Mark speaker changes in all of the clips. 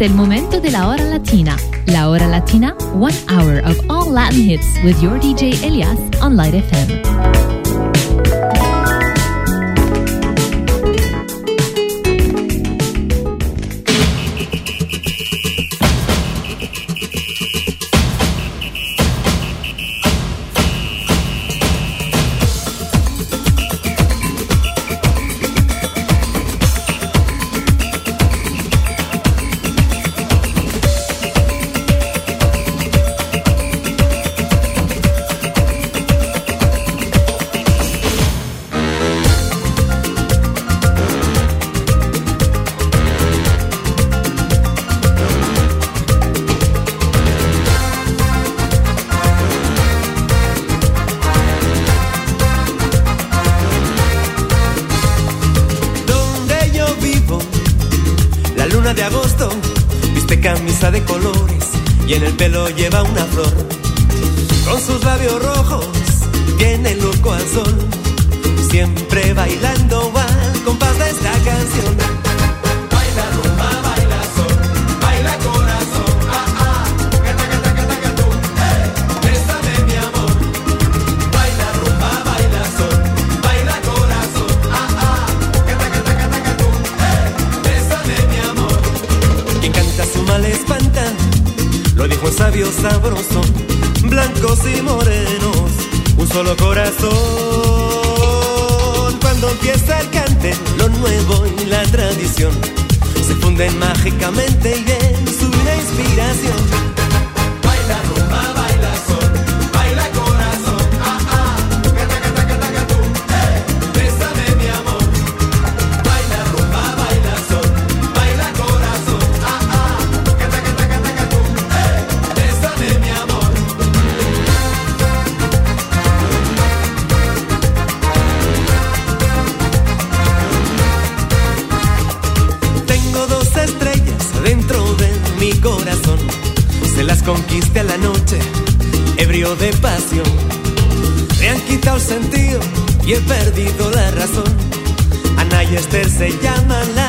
Speaker 1: El momento de la hora latina. La hora latina, one hour of all Latin hits with your DJ Elias on Light FM.
Speaker 2: solo corazón. Cuando empieza el cante, lo nuevo y la tradición se funden mágicamente y bien perdido la razón. Ana y Esther se llaman la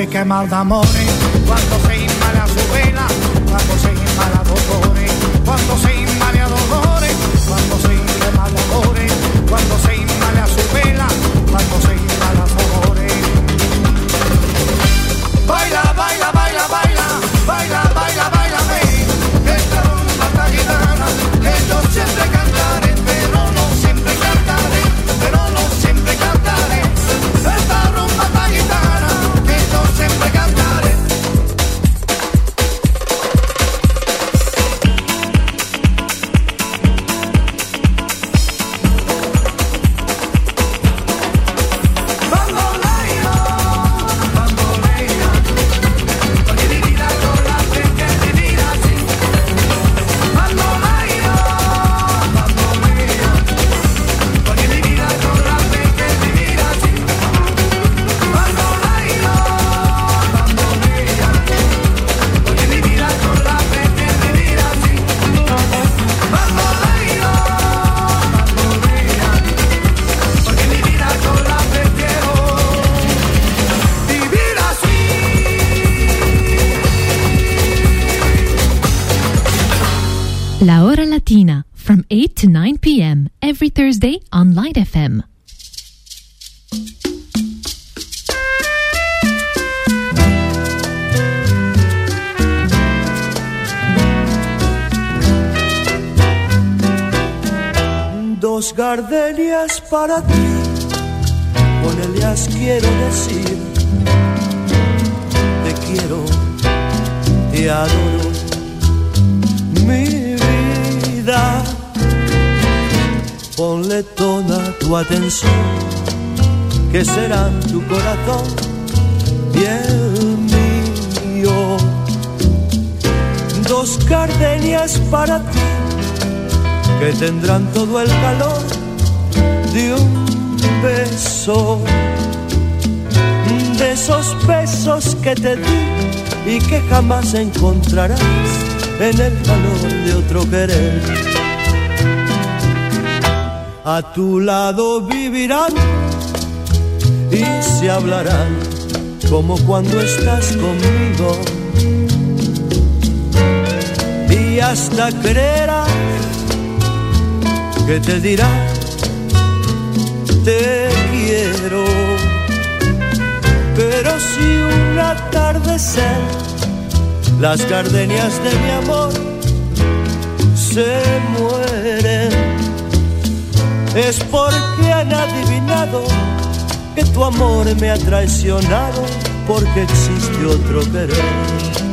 Speaker 2: cuando se
Speaker 3: quema de para ti, con ellas quiero decir, te quiero, te adoro, mi vida. Ponle toda tu atención, que serán tu corazón y el mío. Dos gardenias para ti que tendrán todo el calor de un beso, de esos besos que te di y que jamás encontrarás en el calor de otro querer. A tu lado vivirán y se hablarán como cuando estás conmigo y hasta creerás que te dirá te quiero. Pero si un atardecer las gardenias de mi amor se mueren, es porque han adivinado que tu amor me ha traicionado porque existe otro querer.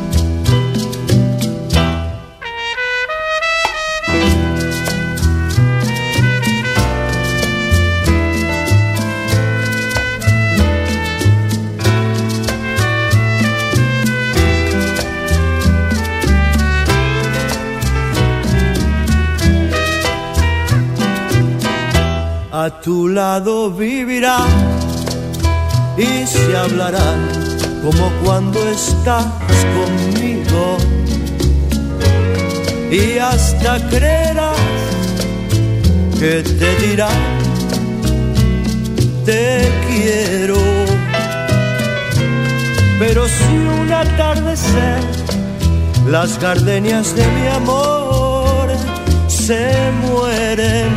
Speaker 3: A tu lado vivirá y se hablarán como cuando estás conmigo. Y hasta creerás que te dirá te quiero pero si un atardecer las gardenias de mi amor se mueren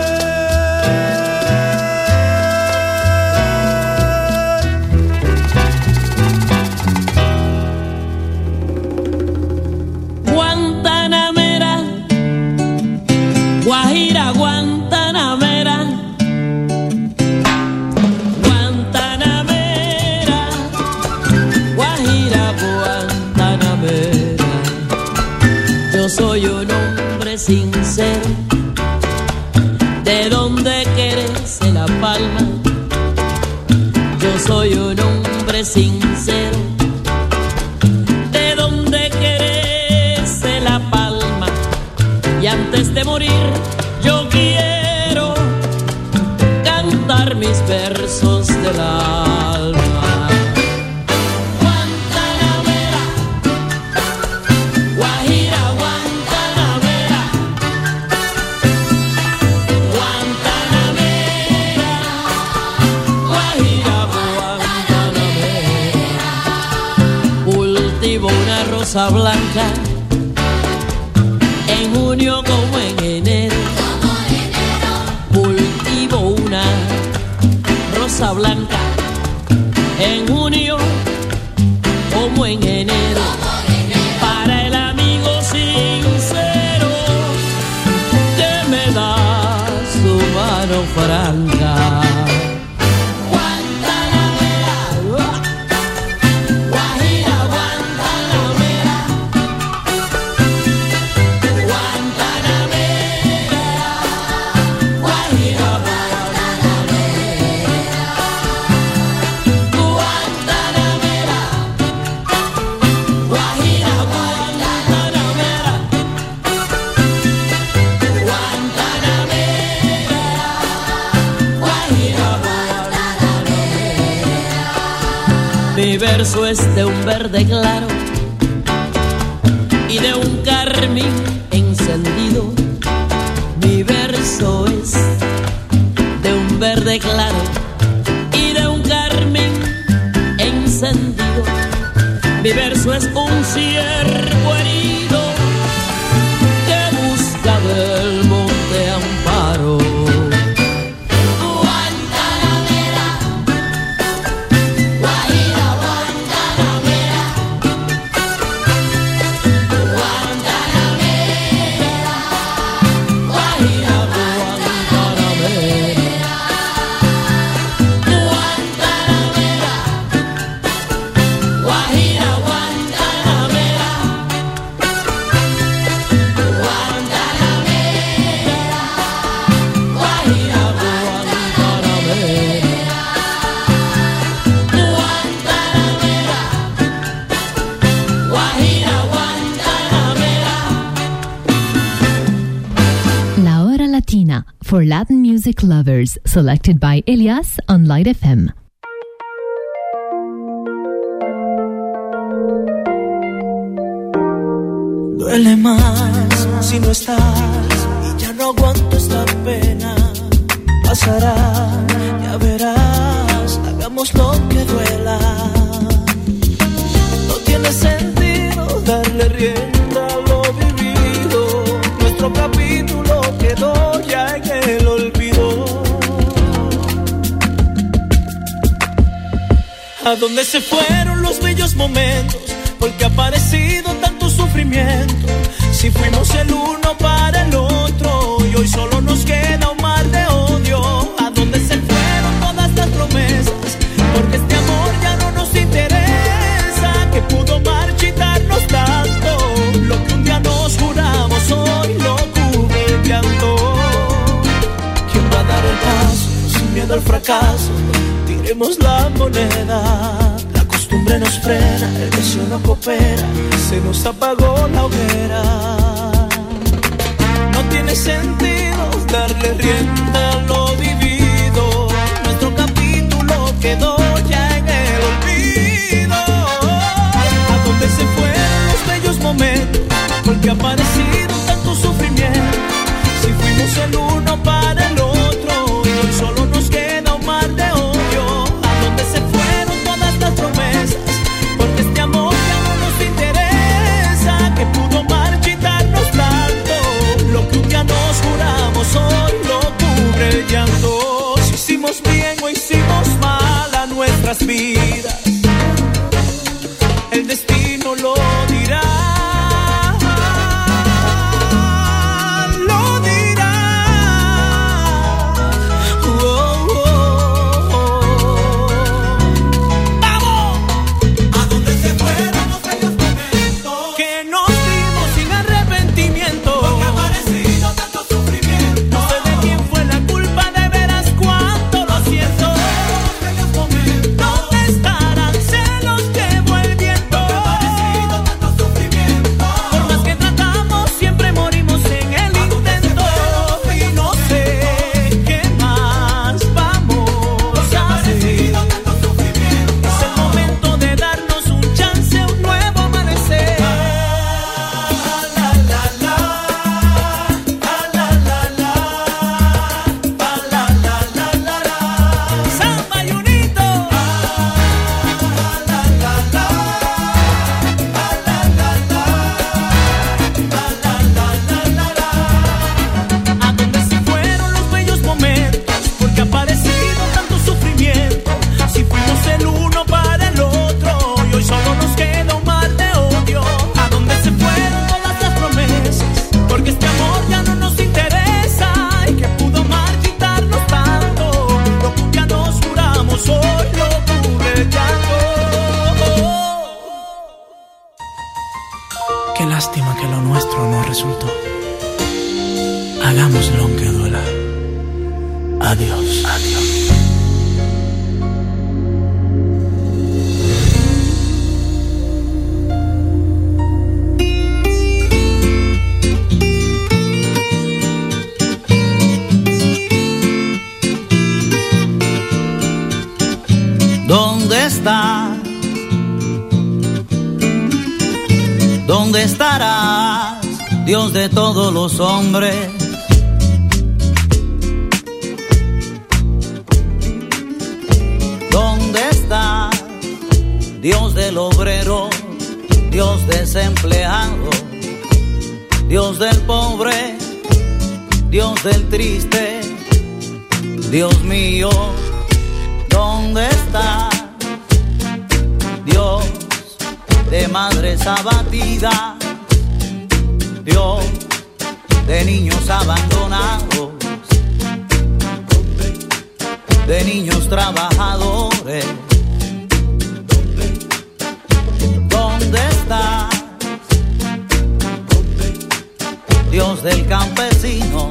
Speaker 4: Casablanca. De un verde claro
Speaker 5: lovers, selected by Elias on Light FM.
Speaker 6: Duele más si no estás y ya no aguanto esta pena. Pasará, ya verás, hagamos lo que duela. No tiene sentido darle rienda ¿A dónde se fueron los bellos momentos? Porque ha aparecido tanto sufrimiento. Si fuimos el uno para el otro y hoy solo nos queda un mar de odio. ¿A dónde se fueron todas las promesas? Porque este amor ya no nos interesa. Que pudo marchitarnos tanto. Lo que un día nos juramos hoy lo llanto. ¿Quién va a dar el paso sin miedo al fracaso? Tiremos la moneda. La costumbre nos frena, el deseo no coopera. Se nos apagó la hoguera. No tiene sentido darle rienda a lo vivido. Nuestro capítulo quedó ya en el olvido. ¿A dónde se fueron los bellos momentos? Porque ha aparecido tanto sufrimiento. Si
Speaker 7: que como sol
Speaker 8: cubre el llanto. Si hicimos bien o hicimos mal a nuestras vidas del obrero, Dios desempleado, Dios del pobre, Dios del triste, Dios mío? ¿Dónde está Dios de madres abatidas? Dios de niños abandonados, de niños trabajadores. Dios del campesino?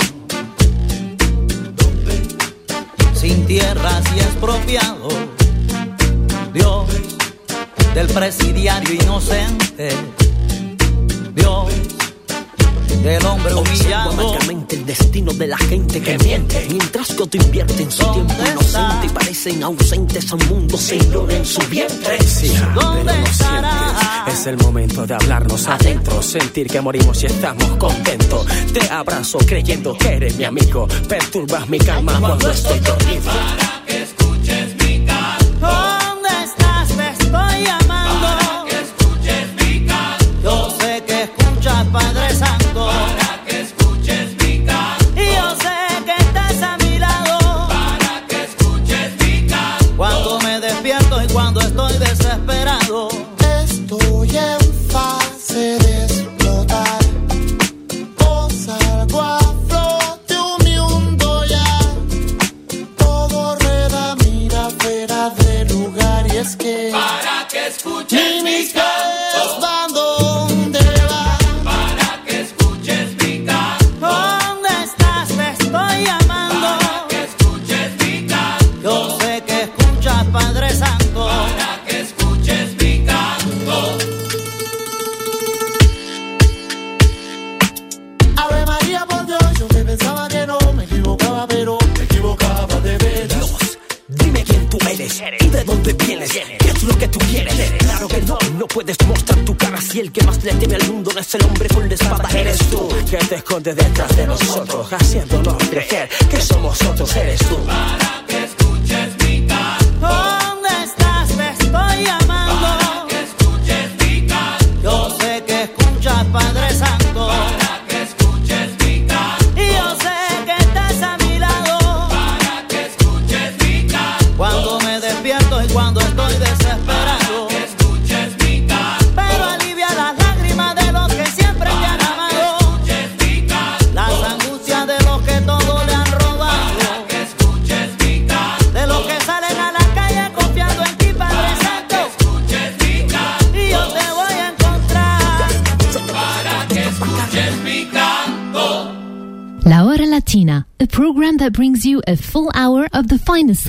Speaker 8: sin tierras y expropiado. Dios del presidiario inocente. Dios del hombre humillado.
Speaker 9: amargamente el destino de la gente que miente. Mientras que otro invierte en su tiempo inocente y parecen ausentes a un mundo sin en su vientre.
Speaker 10: Sí,
Speaker 8: ¿Dónde
Speaker 10: no. Es el momento de hablarnos adentro, sentir que morimos y estamos contentos. Te abrazo creyendo que eres mi amigo. Perturbas mi calma cuando estoy dormido.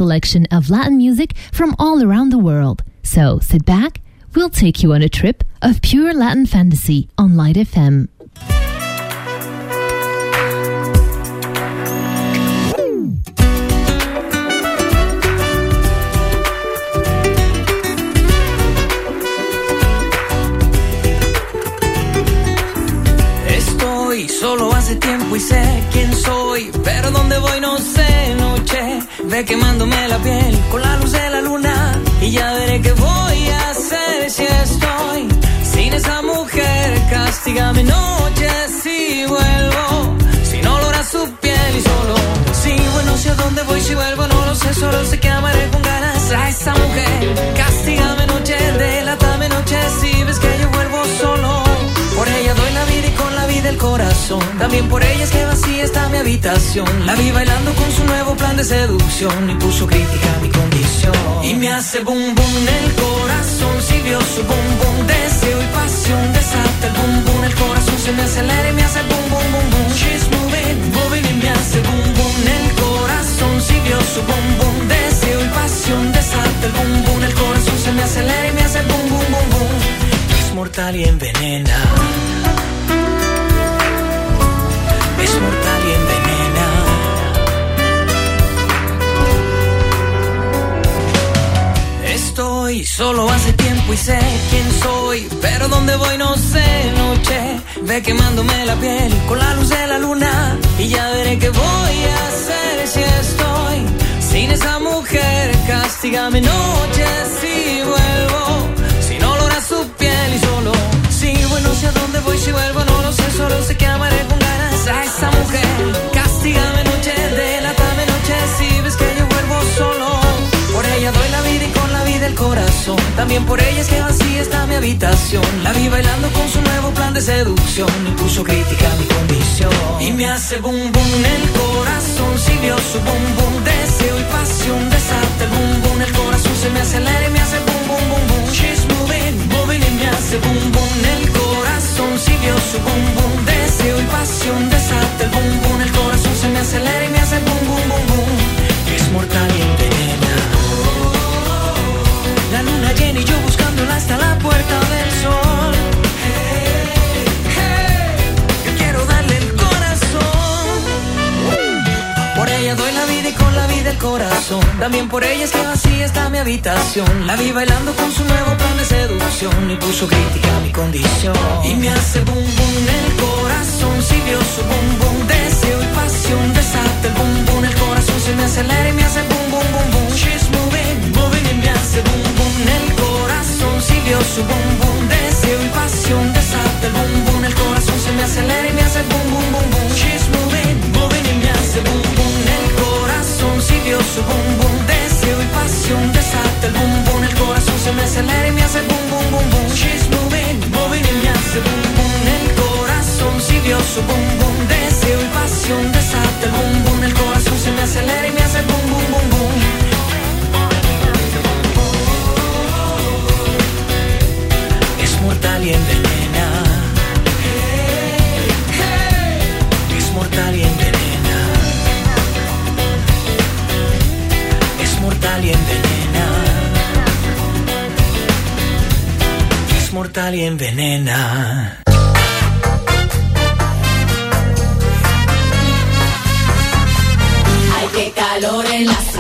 Speaker 5: Selection of Latin music from all around the world. So sit back, we'll take you on a trip of pure Latin fantasy on Light FM.
Speaker 7: Quemándome la piel con la luz de la luna y ya veré qué voy a hacer si estoy sin esa mujer. Castígame noche si vuelvo, si no logra su piel y solo si bueno sé a dónde voy si vuelvo no lo sé, solo sé que amaré con ganas a esa mujer. Castígame También por ella es que vacía está mi habitación. La vi bailando con su nuevo plan de seducción y puso crítica a mi condición. Y me hace boom boom el corazón. Si vio su boom boom, deseo y pasión. Desata el boom boom, el corazón se me acelera y me hace boom boom boom boom. She's moving, moving y me hace boom boom el corazón. Si vio su boom boom, deseo y pasión. Desata el boom boom, el corazón se me acelera y me hace boom boom boom boom. Es mortal y envenena. Es mortal y envenena. Estoy solo hace tiempo y sé quién soy, pero dónde voy no sé, noche. Ve quemándome la piel con la luz de la luna y ya veré qué voy a hacer si estoy sin esa mujer. Castígame noche si vuelvo, si no logra su piel y solo si bueno no sé a dónde voy si vuelvo no solo sé que amaré con ganas a esa mujer. Castígame noche, delátame noche si ves que yo vuelvo solo. Por ella doy la vida y con la vida el corazón. También por ella es que vacía está mi habitación. La vi bailando con su nuevo plan de seducción y puso crítica a mi condición. Y me hace boom boom el corazón. Si vio su boom boom, deseo y pasión. Desata el boom boom, el corazón se me acelera y me hace boom boom boom boom. She's moving, moving y me hace boom boom el corazón. Si vio su boom boom, deseo y pasión. Desata el boom boom, el corazón se me acelera y me hace boom boom boom boom. Es mortal y envenena. La luna llena y yo buscándola hasta la puerta del sol. Yo quiero darle el corazón. Por ella doy la vida y con la vida el corazón. También por ella es que está mi habitación. La vi bailando con su nuevo plan de seducción y puso crítica a mi condición. Y me hace boom boom el corazón. Si vio su boom boom, deseo y pasión. Desata el boom boom, el corazón se me acelera y me hace boom boom boom boom. She's moving, moving y me hace boom boom el corazón. Si vio su boom boom, deseo y pasión. Desata el boom boom, el corazón se me acelera y me hace boom boom boom boom. She's moving, moving y me hace boom boom el corazón. Vio su boom boom, deseo y pasión. Desata el boom boom, el corazón se me acelera y me hace boom boom boom boom. She's moving, moving y me hace boom boom el corazón. Si vio su boom boom, deseo y pasión. Desata el boom boom, el corazón se me acelera y me hace boom boom boom. Es mortal y envenena. Es mortal y envenena. Y envenena. Es mortal y envenena.
Speaker 11: Ay, qué calor en la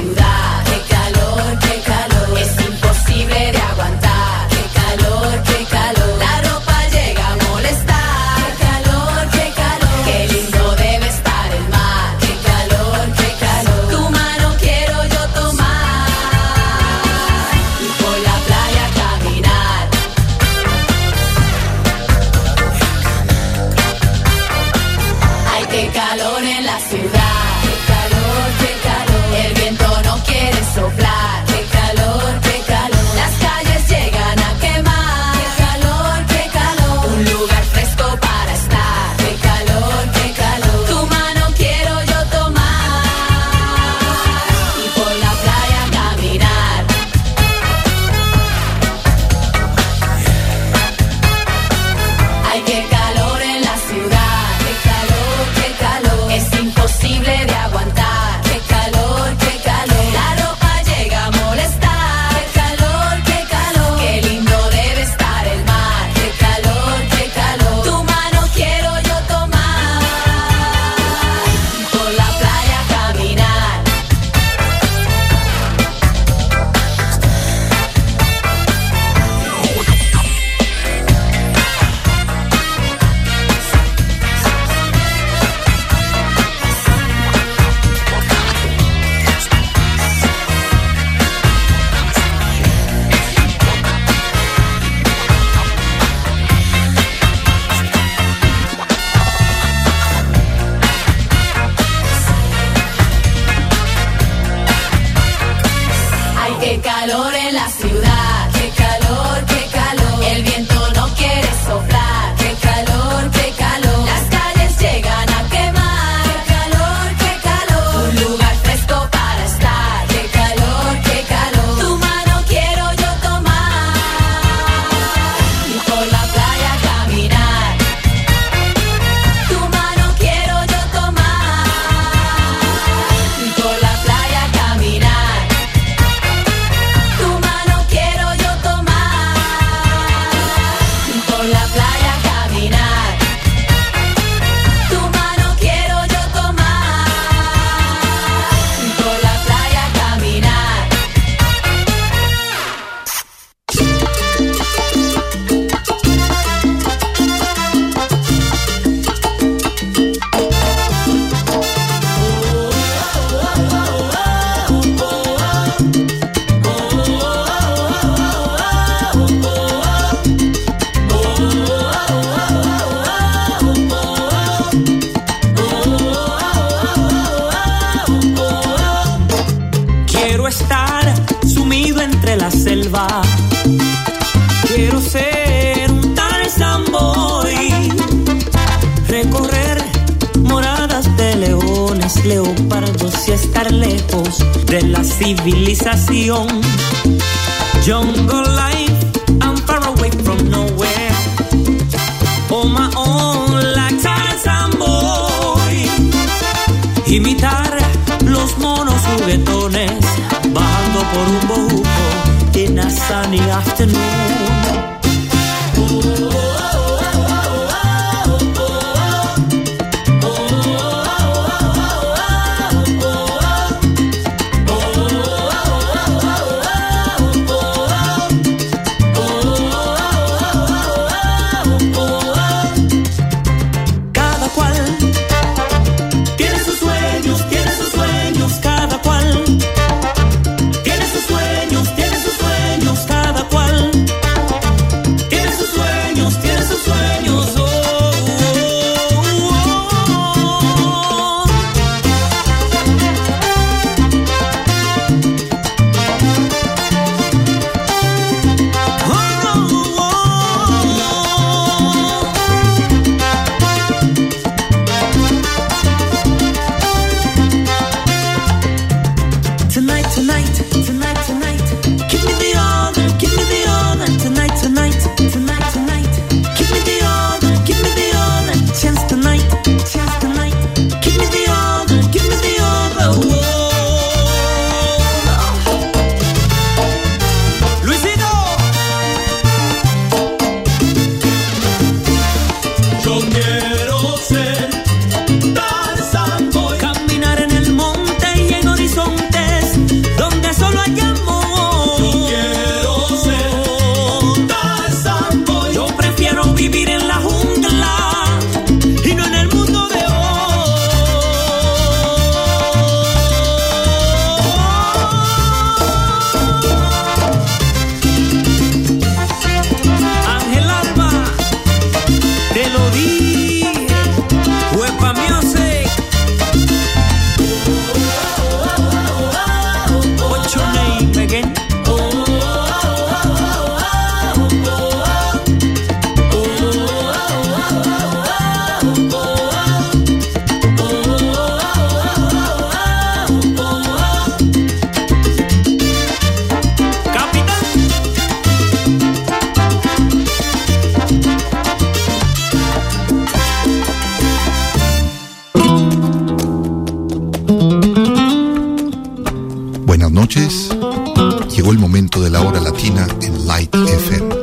Speaker 12: Llegó el momento de la hora latina en Light FM.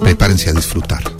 Speaker 12: Prepárense a disfrutar.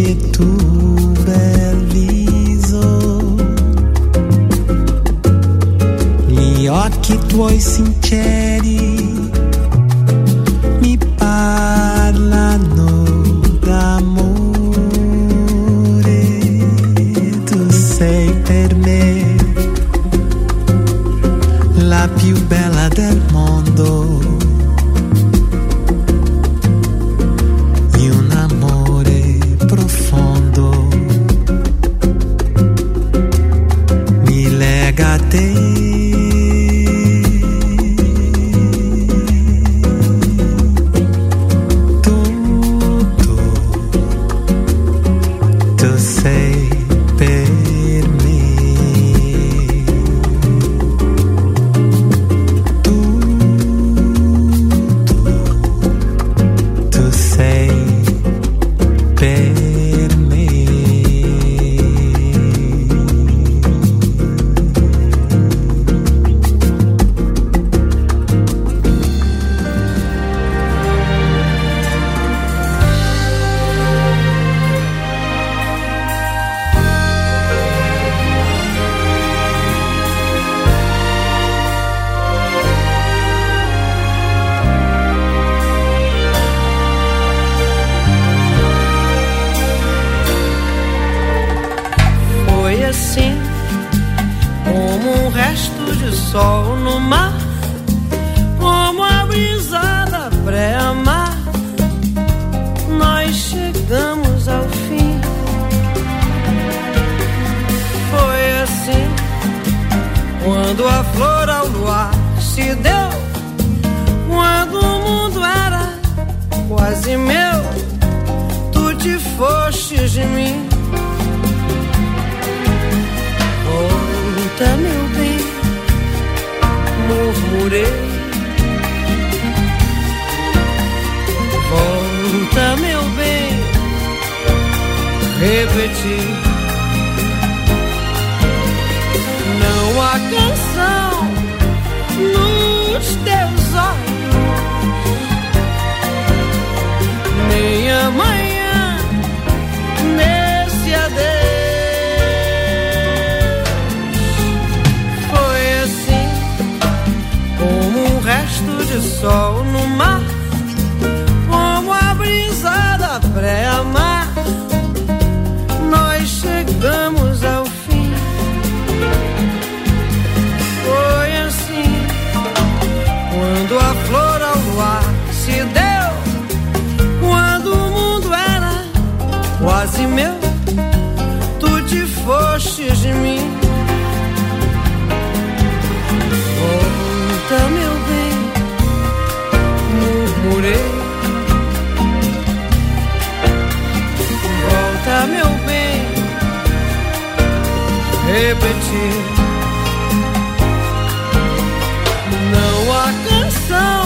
Speaker 13: Dolce tuo bel viso. Gli occhi tuoi sinceri
Speaker 14: Quando a flor ao luar se deu, quando o mundo era quase meu, tu te fostes de mim. Volta, meu bem, murmurei. Volta, meu bem, repeti. De sol no mar, como a brisa da pré-mar. Nós chegamos ao fim. Foi assim, quando a flor ao luar se deu, quando o mundo era quase meu, tu te fostes de mim. Repeti. Não há canção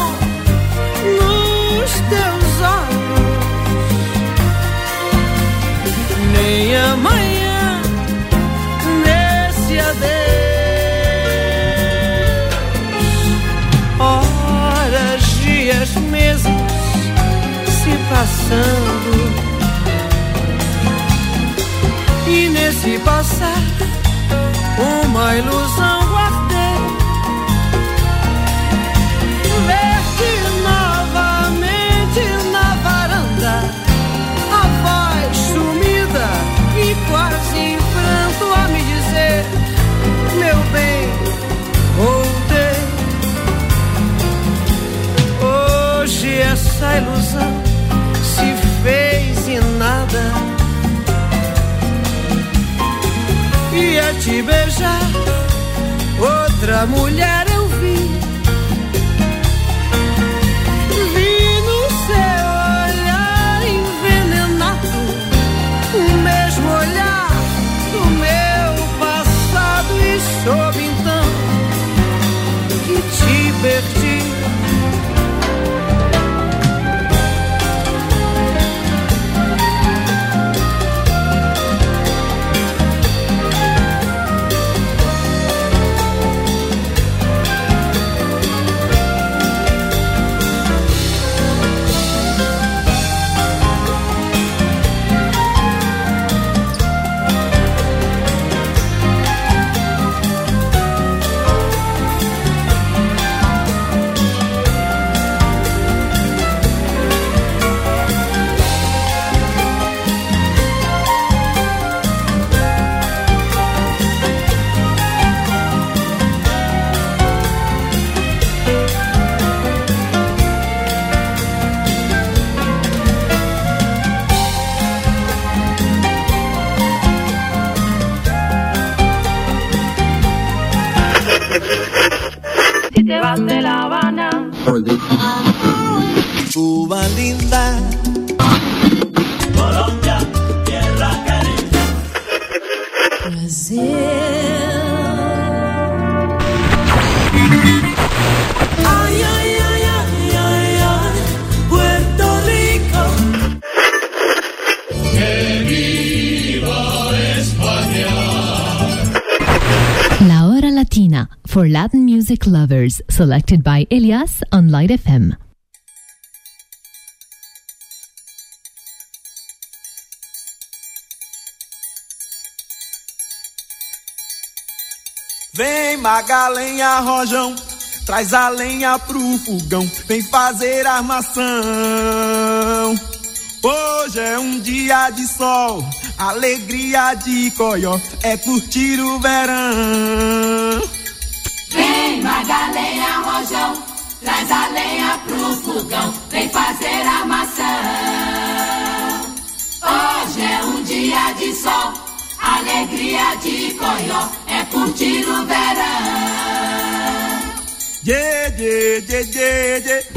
Speaker 14: nos teus olhos, nem amanhã nesse adeus. Horas, dias, meses se passando, e nesse passar uma ilusão guardei. Ver-te novamente na varanda, a voz sumida e quase em pranto a me dizer: Meu bem, voltei. Hoje essa ilusão se fez em nada. E a te outra mulher te
Speaker 15: vas de La Habana,
Speaker 3: Cuba linda.
Speaker 1: For Latin music lovers, selected by Elias on Light FM.
Speaker 16: Vem Magalenha Rojão, traz a lenha pro fogão, vem fazer armação. Hoje é um dia de sol, alegria de coió, é curtir o verão.
Speaker 11: Vem Magalenha Rojão, traz a lenha pro fogão, vem fazer armação. Hoje é um dia de sol, alegria de coió, é curtir o verão.
Speaker 17: Yeah, yeah, yeah, yeah, yeah.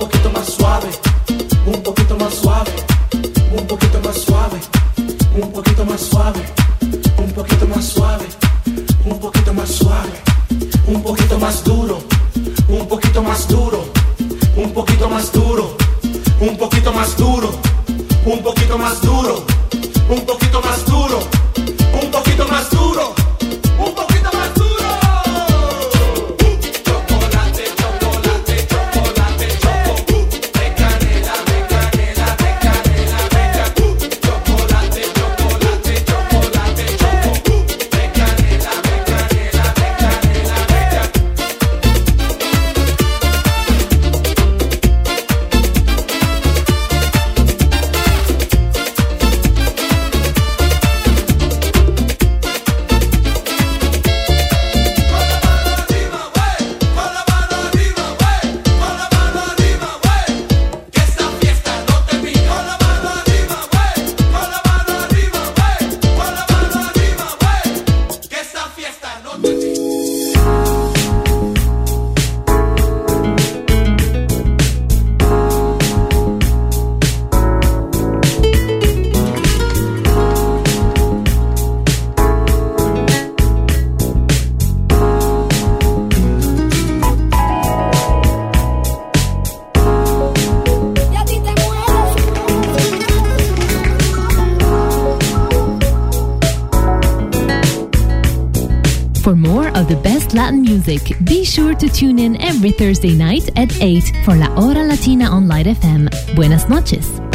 Speaker 18: un
Speaker 19: poquito más suave, un poquito más suave,
Speaker 18: un poquito más suave, un poquito
Speaker 20: más suave, un poquito más suave, un poquito más suave, un poquito más duro, un poquito más duro, un poquito más duro, un poquito más duro, un poquito más duro,
Speaker 17: un poquito tune in every Thursday night at 8 for La Hora Latina on Light FM. Buenas noches.